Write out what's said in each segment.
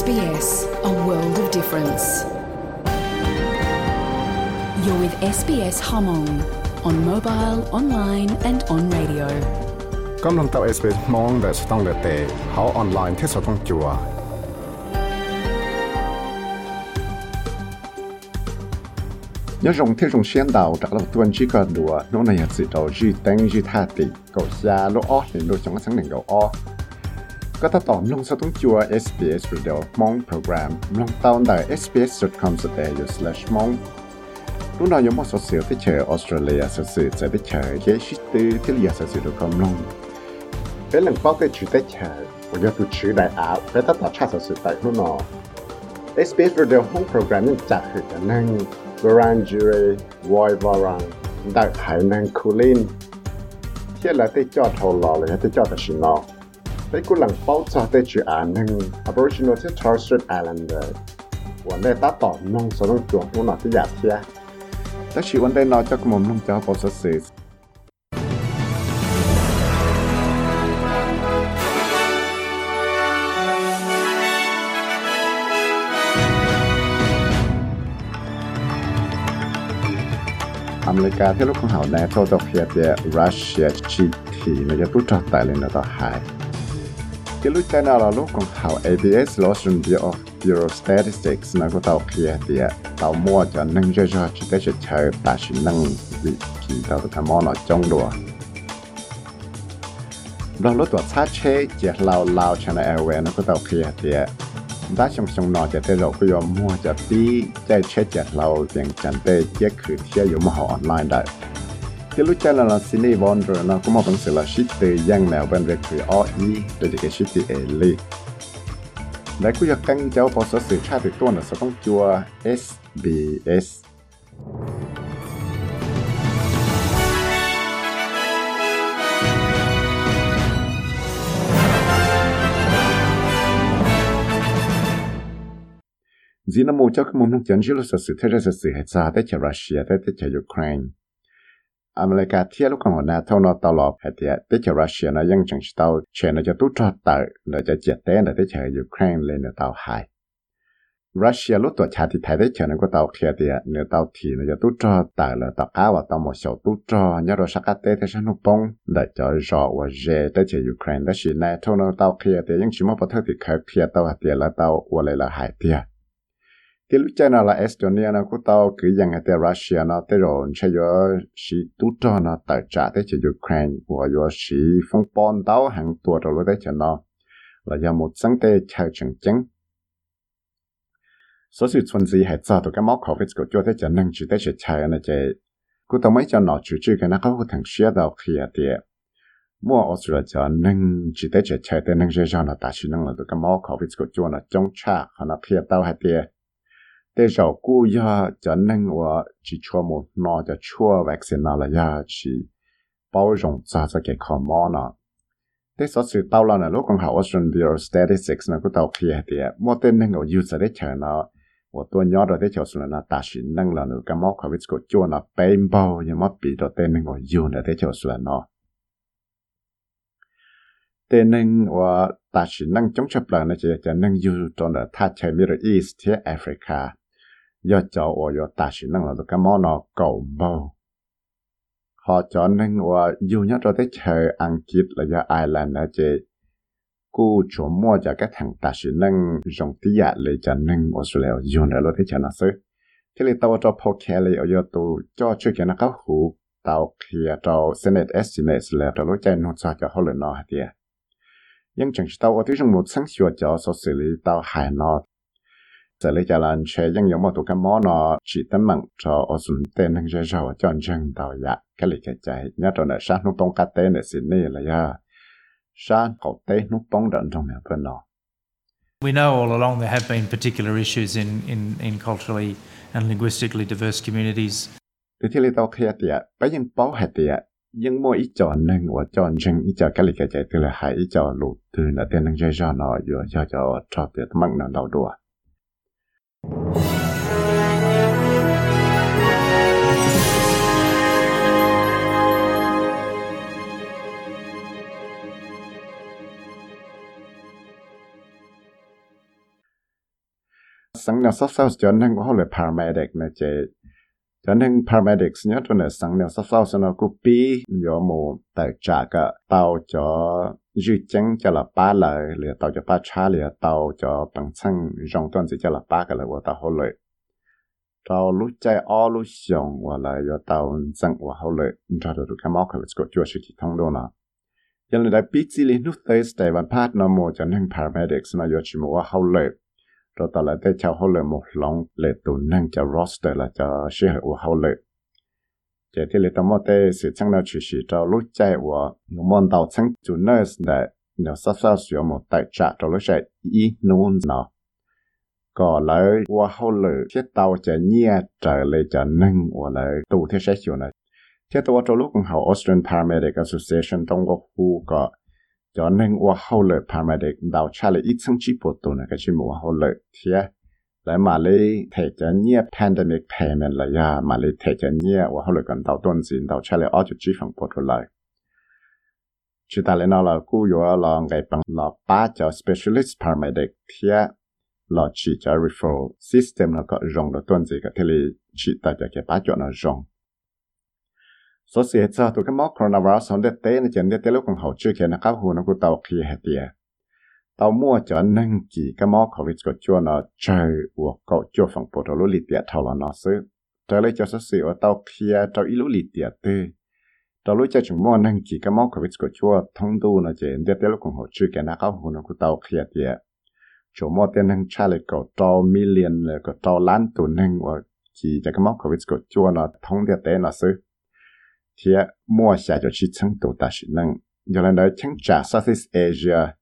SBS, a world of difference. You're with SBS Hmong on mobile, online, and on radio. กำลังตับ SBS มองแต่สต้องเลเตเขาออนไลน์ที่สต้องจัวnhớ rong thế rong xiên đào đặt lâu tuần chỉ có đùa nó này chỉ đầu chỉ đánh chỉ tha tỷ cầu xa lỗ ó lên đôi trong sáng đèn cầu ó có ta tỏ nông sao tung chùa SBS Radio mong program nông tao tại sbs.com.au mong lúc nào giống một số sự tới chờ Australia sự sự sẽ tới chờ ghé shit tư thế là sự sự được không nông bé lần bao tới chủ tới chờ và do tụi chữ đại áo bé ta tỏ cha sự sự tại lúc nào SBS Radio mong program những chặt hữu khả năng Varan Jure Voi Varang Đặc Hải năng Kulin Thế là tới cho thầu lò là tới cho ta xin lò Tới cú lần bao cho tới chữ án năng Aboriginal tới Torres Strait Islander Và nơi ta tỏ nông sở nông chuộng nó nói tới giả thia Ta chỉ vấn đề nói cho cái mồm nông cho bao sở sự อเมริกาที่ลูกของเขาในโทษตกเฮียเดียรัสเซียจีทีมันจะตู้จอดแต่เลยนะต่อหายที่ลูกใจน่าเราลูกของเขา ABS Lawson Bureau of Bureau Statistics นะก็ต่อเฮียเดียต่อมั่วจะนั่งเจอจอจิตได้เฉยเฉยแต่ชินั่งวิกีต่อตัวทำมอหน่อยจงดัวเราลดตัวชาเช่เจียเราเราชนะแอร์เวย์นะก็ต่อเฮียเดีย đã xong xong nọจะได้เราก็ยอมมั่วจะปีใจเช็ดจัดเราเพียงจันเ ตเจ๊คือเที่ยวอยู่มาหอออนไลน์ได้ที่รู้ใจแล้วเราสินี่วอนเราเนาะก็มาเป็นสิ่งเราชิดเตยยังแนวเป็นเรื่องคืออ้ออีโดยจะชิดที่เอลี่และก็อยากกันเจ้าพอสื่อชาติตัวน่ะต้องจัว SBS จีนมูเ anni dedicated to LA. Nãy cứ căng cháu bỏ sở sự cha được tuần là sở công chùa SBS. Dĩ nó mô cho cái môn nông chấn chứ là sở sự thế ra sở sự hệ xa tới chả Russia tới chả Ukraine. อเมริกาเที่ยวลูกของนาเท่านอตลอดเหตุได้จากรัสเซียนะยังจังชิตาเชนจะตุ้จอดเตอเราจะเจ็ดเต้นได้จากยูเครนเลยเนื้อเตาหายรัสเซียรู้ตัวชาติไทยได้เชนก็เตาเคลียเดียเนื้อเตาทีเนื้อจะตุ้จอดเตอเลยตาก้าวตาหมดเสาตุ้จอเนี่ยเราสักเต้ที่ฉันนุปงได้จะรอว่าเจได้จากยูเครนได้สินายเท่านอเตาเคลียเดียยังชิมว่าประเทศที่เคยเคลียเตาเดียแล้วเตาวันเลยละหายเดีย thì lúc chơi nào là Estonia nó cũng tao cứ rằng cái Russia nó tới rồi chơi rồi sĩ tú cho nó tài trả tới chơi Ukraine và rồi sĩ phong bom tao hàng tua rồi lúc tới chơi nó là do một sáng tê chơi chẳng chẳng số sự chuẩn gì hay cho tụi cái máu khẩu vết của cho tới chơi năng chỉ tới chơi chơi nó chơi cứ tao mấy cho nó chú chú cái nó có thằng xia đâu khi à tiệt mua ở sửa cho năng chỉ tới chơi chơi tới năng chơi cho nó ta chỉ năng là tụi cái máu khẩu vết của cho nó cha, trả nó khi tao hay tiệt แต่ชาวกู้ยาจะนั่งว่าจีชัวมนอจะชัววัคซีนอะไรยาจี包容ซาสเกคอมอนะแต่สอสื่อเต้าแล้วนะลูกของเขา Australian Bureau Statistics นะก็เต้าเคลียร์เดียมั่วเต้นนั่งเอายูสได้เฉยนะว่าตัวย้อนเราได้เฉยสุดนะตัดสินนั่งแล้วนะก็มอกเขาวิสกุจวนะเป็นเบายังมั่วปีเราเต้นนั่งเอายูนะได้เฉยสุดนะแต่นั่งว่าตัดสินนั่งจงฉับเลยนะจะจะนั่งยูตอนน่ะถ้าใช้มิเรอีสที่แอฟริกา do cho ở do ta chỉ năng là cái món nó cầu bao họ cho nên ở dù nhất cho tới chơi ăn kịp là do Ireland là chế cú chỗ mua cho cái thằng ta chỉ năng dùng tí giả lấy cho nên ở số liệu dù nữa là thế cho nó sơ thế là tao cho poke lấy ở do tu cho chơi cái nó có hủ tao kia cho Senate estimate là tao lối chạy nó cho cho họ lên nó hả tiệt nhưng chẳng tao ở tí trong một sáng sửa cho số xử lý tao hài nó giờ lấy giờ là chế những nhóm một cái món nó chỉ tấm mạng cho ở dùng tên hàng giờ giàu cho chân tàu ya cái lý cái chạy nhớ cho nó sáng nó tông tên để xin này là ya sáng cậu nó bóng đợn trong nhà bên We know all along there have been particular issues in in in culturally and linguistically diverse communities. Thế thì lấy tao khi bây giờ bảo hệ tiệt, nhưng mỗi ít chọn nên của chọn chân ít chọn cái lý cái chạy từ là hai ít chọn từ là tên hàng giờ giàu nó vừa cho cho cho tiệt mạng nó đầu đuổi. Sanna sofsaus jönhän koholle paramedic ne cho nên paramedics nhớ tuần này sáng nay sau sau sau cô bị do mù tại trả cả tàu cho dư chân cho là ba cho ba cha lìa cho bằng chân rong tuần chỉ cho là ba cái là của tàu lúc chạy ô lúc xong và là do tàu chân và hậu lợi. Cho được cái máu cái của chúa sự chỉ thông đồ đại biết gì lúc tới tại văn phát nó mù cho nên paramedics nó do chỉ mù hậu lợi rồi tao lại tới chào hậu lệ một lòng lệ tụ năng cho roster là cho sĩ hệ của hậu lệ chỉ thì lệ tao mất tê sự chẳng nào chỉ chỉ cho lúc chạy của những môn đầu chẳng chủ nurse để nếu sắp sắp sửa một tại trả cho lúc chạy ý nôn nó. có lại của hậu lệ thiết tao cho nhia trở lại cho năng của lại tụ thiết sẽ chịu này thiết tao cho lúc hậu Australian Paramedic Association trong quốc khu có cho nên qua hậu lợi paramedic đào cha lại ít sang chỉ bộ tổ này. Cái chuyện mua hậu lợi thì lại mà lấy thể cho nhẹ pandemic payment là ya, mà lấy thể cho nhẹ qua hậu lợi còn đào tuần gì đào cha lại ở chỗ chi phòng bộ tổ lại chỉ ta lại nói là cú yếu là ngày bằng là ba cho specialist paramedic thì là chỉ cho referral system nó có dùng được tuần gì cái thì chỉ ta cho cái ba chỗ nó dùng số xe cho tụ cái móc coronavirus sống đẹp tế nó chẳng đẹp tế lúc còn hậu chưa kia nó cao hù nó tàu khi hệ tìa tàu mua cho nâng kỳ cái móc covid của chua nó chơi của cậu chua phòng bộ đồ lũ lì tìa thầu là nó xứ trở lại cho số xe tàu kia tàu ít lũ lì tìa tàu lũ cho chúng mua nâng kỳ cái móc covid của chua thông tu nó chẳng đẹp tế lúc còn hậu chưa kia nó cao hù nó tàu khi hệ tìa chỗ mua tiền nâng trả lại tàu million cậu tàu lán tù nâng và chỉ cái móc covid của chua nó thông đẹp tế nó xứ thì mua xả cho chỉ chân tổ ta sĩ năng giờ lần đó chân trả Southeast Asia,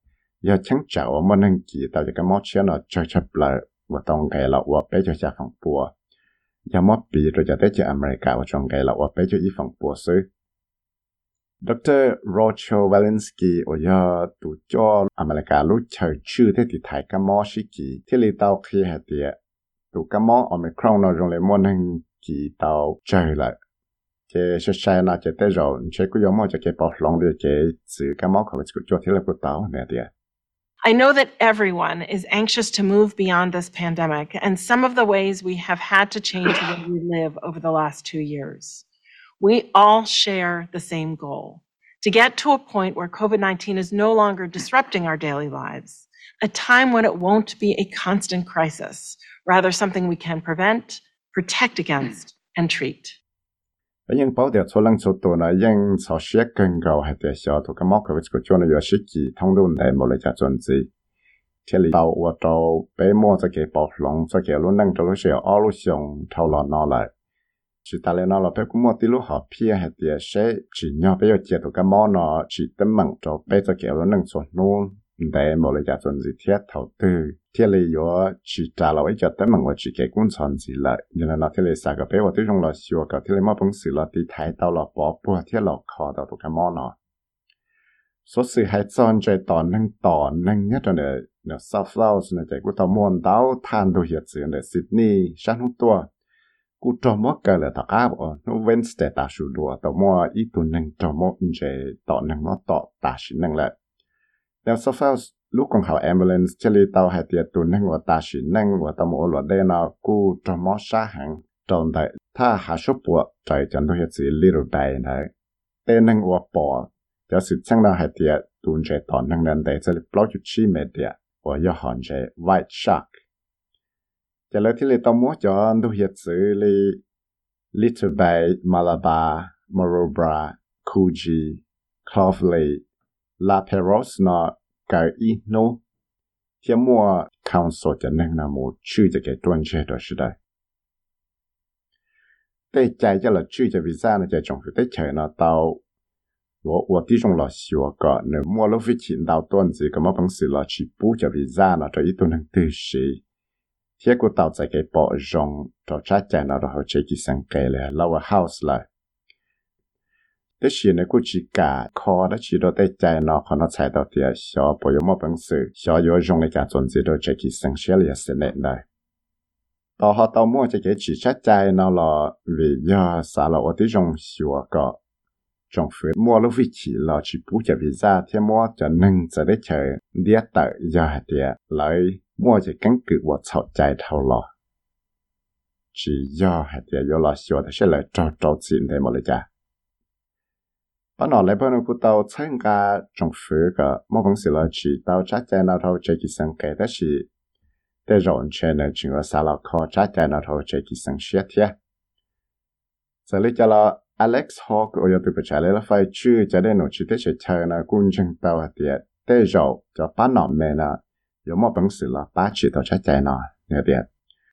giờ chân trả ở món năng kỳ tạo cho cái món chuyện nó chơi chấp lại và tông cái là ở bây giờ sẽ phòng bùa. Giờ món bị rồi giờ tới cho America và trong cái là ở bây giờ y phòng bùa sư Dr. Rocho Walensky ở giờ tụ cho America lúc chơi chữ thế thì thấy cái món sĩ kỳ thế lý tao khi hạt địa tụ cái món Omicron nó dùng lại món năng kỳ tao chơi lại. Chế sẽ sai na chế tới rồi chế cứ giống mà chế cái bỏ lòng được chế sự cái món của chế cho thế là của tao nè đi I know that everyone is anxious to move beyond this pandemic and some of the ways we have had to change the way we live over the last two years. We all share the same goal to get to a point where COVID 19 is no longer disrupting our daily lives, a time when it won't be a constant crisis, rather, something we can prevent, protect against, and treat. ยังเป้าเดียวชลังชตัวนะยังสอเสียกันเก่าให้เดียวตัวก็มอกกับสกุจวนอยู่สิกีท่องดูในมลจะจนจีเทลีเตาว่าเตาไปมั่วจะเก็บปอกหลงจะเก็บรุ่นนั่งจะรู้เสียอ้อรู้ชงเท่าหลอนนอเลยชิตาเลนอเราไปกุมัวติลูหอเพียให้เดียวเสียจีเนาะไปอยู่เจียตัวก็มอนอจีตั้มมังจะไปจะเก็บรุ่นนั่งส่วนนู้น แต่บริจาคส่วนสิเทียเท่าตื้อเทียเลยยัวชีจ่าเราไอ้จัดแต่มันว่าชีเกกุ้นสอนสิละยันนอเทียเลยสากเป้ว่าที่จงรอชัวกับเทียเลยมอปงสือรอตีไทยเตาหลอปอปัวเทียหลอกคอต่อตุกมอนอสดสื่อให้จอนใจต่อนั่งต่อนึ่งเนี่ยตอนเนเนี่ยซาฟเล่าสนใจกูต่อมวนเต้าทานดูเหียดเสือเนี่ยสิดนี่ชั้นหุ่ตัวกูจอมว่าเกิดเลยตะก้าบอะนู้เว้นสเตตัสชูดัวต่อมัวอีตัวหนึ่งจอมว่าใจต่อนั่งว่าต่อตาชินนั่งแหละ แล้วซอฟต์ลูกของเขาแอมบูเลนซ์เชลีเตาหายเตียตุนนั่งหัวตาฉินนั่งหัวตะโมหลวดได้นากูจอมอชาหังจอนได้ถ้าหาชบปวใจจันทุยสีลิรุไดนะเต้นั่งหัวปอจะสุดช่างเราหายเตียตุนใจตอนนั่งนั้นแต่จะปล่อยจุดชีเมเดียหัวยอหอนใจไวท์ชาร์กจะเลยที่เลยตะโมจอนทุยสีลิลิทเบย์มาลาบามารูบราคูจีคลอฟลี la peros na cái ý nô thì mua council cho nên là một chữ cho cái tuần chế đó是的。对在这了去这 visa 呢，在政府对钱呢到我我地中了学个，那莫了费钱到段子，咁么本事了去补这 visa 呢，这一都能对谁？结果到这个保容，到这在那然后这几生给了，老个 house 了。 แต่ชีในกูจีกาคอและชีดได้ใจนอคอนอใช้ตัวเดียชอปยมอบังสือชอโยงในการจนใจีโดจะกิสังเชียลยสเนได้ต่อหอตอมั่วจะเกิดจีชัดใจนอลอวิยาสารอที่จงชัวก็จงฝืนมั่วลูกวิธีเราชีปูจะวิซาเที่มั่วจะนึ่งจะได้เฉยเดียเตยาเดียเลย mua chỉ cắn cự và chào chạy thâu lò chỉ do hạt địa do là xua thì sẽ lại trâu trâu xin thế mà lấy cha bắt nó lại bắt nó cũng tàu参加政府个某公司了去到扎在那头这几生给的是在人圈呢，整个沙拉靠扎在那头这几生学贴。这里叫了 Alex Hawk 我要对不起来了，phải chú cho đến nội chỉ tới sẽ chờ là cũng chân tàu hạt địa để rồi cho bán nó mẹ là 有冇本事啦，把指头出仔嗱，呢啲。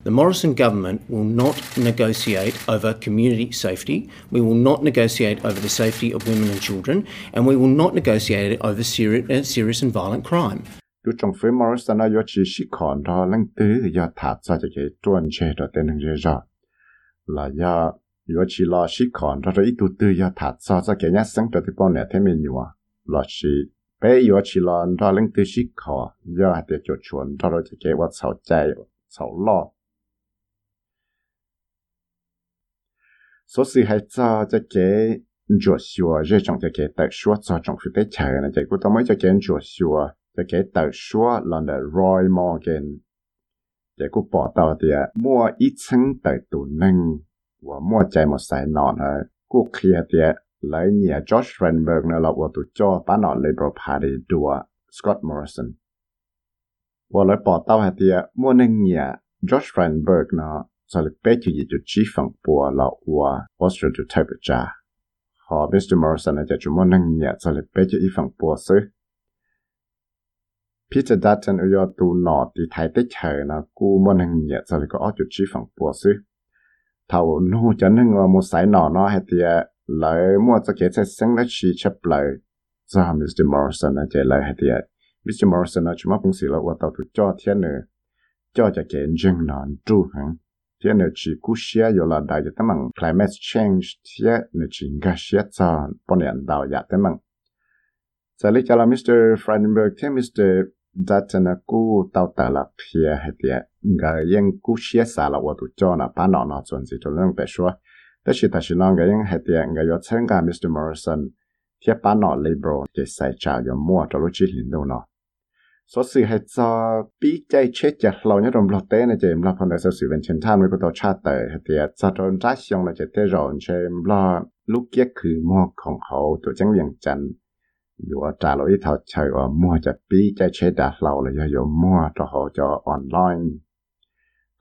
The Morrison government will not negotiate over community safety. We will not negotiate over the safety of women and children. And we will not negotiate over uh, serious and violent crime. Số sự hay cho cho cái chuột xua rồi trong cho cái tự xua cho trong phía tây trời này cũng tao mới cho cái chuột xua cho cái tự xua là the Roy Morgan cái cũng bỏ tao thì mua ít chân tự tụ nâng và mua chạy một sải nọ nữa cũng kia thì lấy nhà George Frenberg nữa là của tụi cho bán nó Liberal Party đùa Scott Morrison. Và lấy bỏ tao thì mua nên nhà George Frenberg nó cho le bé chữ gì chi chỉ phẳng bùa wa của Austria to type cha. ha Mr. Morrison là cho mua nên nhà cho lấy bé chữ ý phẳng bùa. Peter Dutton ở yo tu nọ thì thái tích chở nó cu mua nên nhà cho lấy có ở chỗ chỉ phẳng bùa sư. Thầu nô cho nên một sải nọ nó hạt thì lại mua cho cái xe sang nó chỉ chấp lại cho Mr. Morrison là chạy lại hay Mr. Morrison là chúng ta cũng xí là ở tàu cho thiên nữa cho cho cái dân nó trụ hẳn thiên nữa chỉ cú xia rồi là đại cho tấm bằng climate change thiên nữa chỉ ngã xia cho bọn nhân đạo ya tấm bằng giờ lấy cho là Mr. Freidenberg thiên Mr. Dutton là cú tàu tàu là phía hay tiệt ngã yên cú xia xả là ở tụ cho là bán nó nó chuẩn gì cho nên phải说 đó là ta xin nói cái hệ tiền cái yo参加 Mr. Morrison thiết bán nó liberal cái sai trả yo mua cho lúc chỉ linh đâu สื่อจ所以係就比較 check 嘅老一種落地呢，就唔落碰到少少完全差唔多น地，係啲就種扎上呢就啲讓就唔落碌嘅佢摸ของ好ตัวจังยังจันอยู่ว่าจ่าเราอีทอาชัยว่ามั่วจะปีใจเช็ดดาเราเลยยอยู่มั่วจะหอจะออนไลน์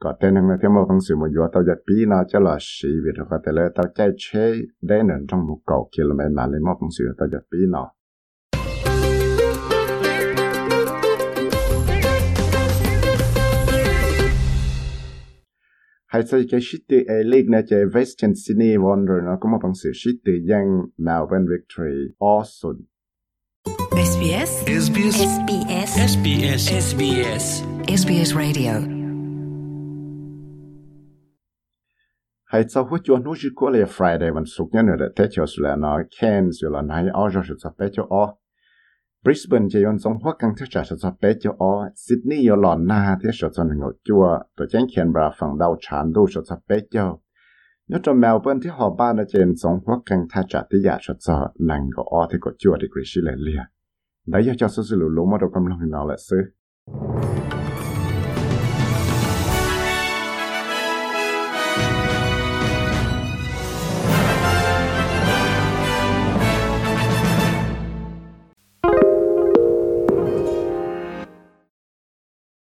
ก็เต้นหนึ่งในะที่มาฟังสื่อมาอยู่วเราจะปีนอจะล่อสีวิธีก็แต่เลยเราใจเช็ได้หนึ่งตรงหมู่เก่ากิโลเมตรนานเลยมาฟังสื่อเราจะปีนอ hay say cái shit từ elite na chơi Western Sydney Wanderer nó có một bằng sự shit từ yang Melbourne Victory. Austin SBS SBS SBS SBS SBS SBS Radio. Hay sau hút cho nó chỉ có là Friday vẫn sụp nhá nữa để thế cho là nó can rồi là nó hay ở cho sự sắp cho บริสเบนจะยนสงหัวกังเทศาสตร์เปจออซิดนีย์ยหลอนนาเทศสนหงจัวตัวแจ้งเขียนบราฝั่งดาวชานดูสเปจอยอดเมลเบิร์นที่หอบ้านอาเจนสงหัวกังทาจัติยาสดสอนังก็ออที่กดจัวดิกริชิเลเลียได้ยอดจอสุสุลุลุมาดูกำลังนอและซื้อ